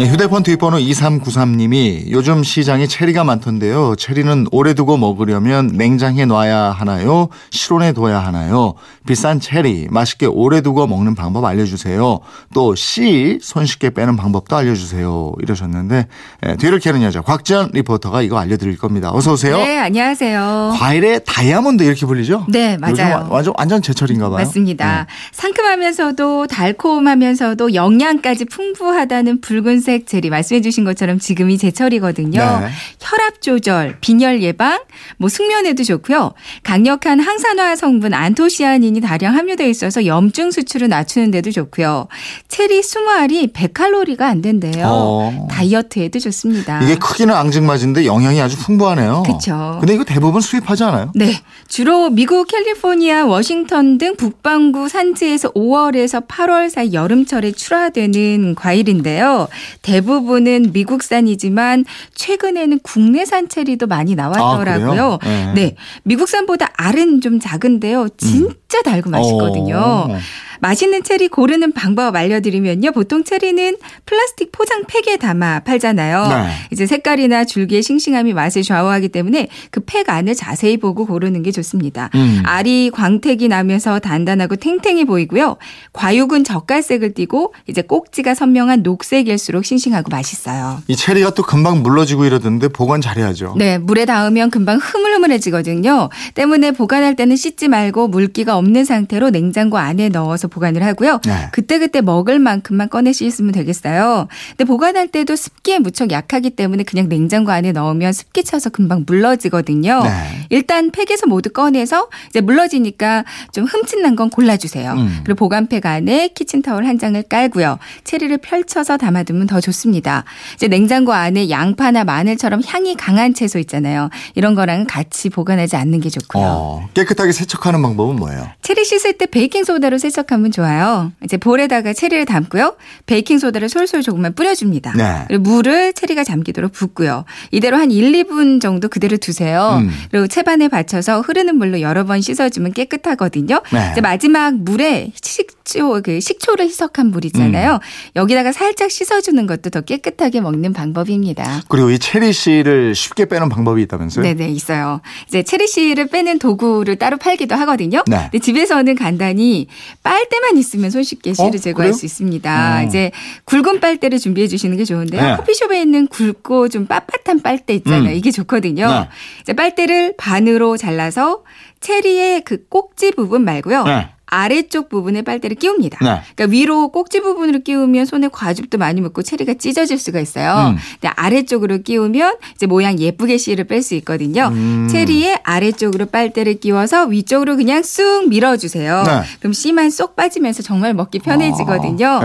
휴대폰 뒷번호 2393님이 요즘 시장에 체리가 많던데요. 체리는 오래 두고 먹으려면 냉장해 놔야 하나요? 실온에 둬야 하나요? 비싼 체리 맛있게 오래 두고 먹는 방법 알려주세요. 또 씨 손쉽게 빼는 방법도 알려주세요. 이러셨는데 예, 뒤를 캐는 여자 곽지연 리포터가 이거 알려드릴 겁니다. 어서 오세요. 네, 안녕하세요. 과일의 다이아몬드 이렇게 불리죠? 네, 맞아요. 완전 완전 제철인가 봐요. 맞습니다. 네. 상큼하면서도 달콤하면서도 영양까지 풍부하다는 붉은 색 체리 말씀해 주신 것처럼 지금이 제철이거든요. 네. 혈압 조절, 빈혈 예방, 뭐 숙면에도 좋고요. 강력한 항산화 성분 안토시아닌이 다량 함유되어 있어서 염증 수치를 낮추는 데도 좋고요. 체리 20알이 100칼로리가 안 된대요. 어. 다이어트에도 좋습니다. 이게 크기는 앙증맞은데 영양이 아주 풍부하네요. 그쵸. 근데 이거 대부분 수입하지 않아요? 네. 주로 미국 캘리포니아, 워싱턴 등 북반구 산지에서 5월에서 8월 사이 여름철에 출하되는 과일인데요. 대부분은 미국산이지만 최근에는 국내산 체리도 많이 나왔더라고요. 아? 네. 네. 미국산보다 알은 좀 작은데요. 진짜 달고 맛있거든요. 어. 맛있는 체리 고르는 방법 알려드리면요. 보통 체리는 플라스틱 포장 팩에 담아 팔잖아요. 네. 이제 색깔이나 줄기의 싱싱함이 맛을 좌우하기 때문에 그 팩 안을 자세히 보고 고르는 게 좋습니다. 음. 알이 광택이 나면서 단단하고 탱탱해 보이고요. 과육은 젓갈색을 띠고 이제 꼭지가 선명한 녹색일수록 싱싱하고 맛있어요. 이 체리가 또 금방 물러지고 이러던데 보관 잘해야죠. 네, 물에 닿으면 금방 흐물흐물해지거든요. 때문에 보관할 때는 씻지 말고 물기가 없는 상태로 냉장고 안에 넣어서 보관을 하고요. 네. 그때그때 먹을 만큼만 꺼내 씻으면 되겠어요. 근데 보관할 때도 습기에 무척 약하기 때문에 그냥 냉장고 안에 넣으면 습기 차서 금방 물러지거든요. 네. 일단 팩에서 모두 꺼내서 이제 물러지니까 좀 흠집 난 건 골라주세요. 음. 그리고 보관팩 안에 키친타올 한 장을 깔고요. 체리를 펼쳐서 담아두면 더 좋습니다. 이제 냉장고 안에 양파나 마늘처럼 향이 강한 채소 있잖아요. 이런 거랑은 같이 보관하지 않는 게 좋고요. 어, 깨끗하게 세척하는 방법은 뭐예요? 체리 씻을 때 베이킹 소다로 세척하면 좋아요. 이제 볼에다가 체리를 담고요. 베이킹 소다를 솔솔 조금만 뿌려줍니다. 네. 그리고 물을 체리가 잠기도록 붓고요. 이대로 한 1, 2분 정도 그대로 두세요. 음. 그리고 채반에 받쳐서 흐르는 물로 여러 번 씻어주면 깨끗하거든요. 네. 이제 마지막 물에 식초, 그 식초를 희석한 물 음. 여기다가 살짝 씻어주는 것도 더 깨끗하게 먹는 방법입니다. 그리고 이 체리 씨를 쉽게 빼는 방법이 있다면서요? 네네 있어요. 이제 체리 씨를 빼는 도구를 따로 팔기도 하거든요. 네. 근데 집에서는 간단히 빨대만 있으면 손쉽게 씨를 어, 제거할 그래요? 수 있습니다. 어. 이제 굵은 빨대를 준비해 주시는 게 좋은데요. 네. 커피숍에 있는 굵고 좀 빳빳한 빨대 있잖아요. 음. 이게 좋거든요. 네. 이제 빨대를 반으로 잘라서 체리의 그 꼭지 부분 말고요. 네. 아래쪽 부분에 빨대를 끼웁니다. 네. 그러니까 위로 꼭지 부분으로 끼우면 손에 과즙도 많이 묻고 체리가 찢어질 수가 있어요. 음. 근데 아래쪽으로 끼우면 이제 모양 예쁘게 씨를 뺄 수 있거든요. 음. 체리의 아래쪽으로 빨대를 끼워서 위쪽으로 그냥 쑥 밀어주세요. 네. 그럼 씨만 쏙 빠지면서 정말 먹기 편해지거든요. 아,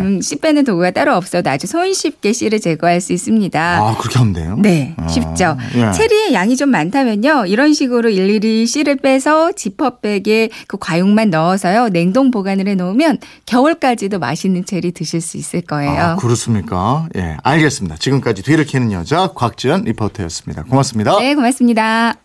네. 음, 씨 빼는 도구가 따로 없어도 아주 손쉽게 씨를 제거할 수 있습니다. 아, 그렇게 하면 돼요? 네, 아, 쉽죠. 예. 체리의 양이 좀 많다면요. 이런 식으로 일일이 씨를 빼서 지퍼백에 그 과육만 넣어서요. 냉동 보관을 해 놓으면 겨울까지도 맛있는 체리 드실 수 있을 거예요. 아, 그렇습니까? 예, 알겠습니다. 지금까지 뒤를 캐는 여자 곽지연 리포터였습니다. 고맙습니다. 네, 고맙습니다.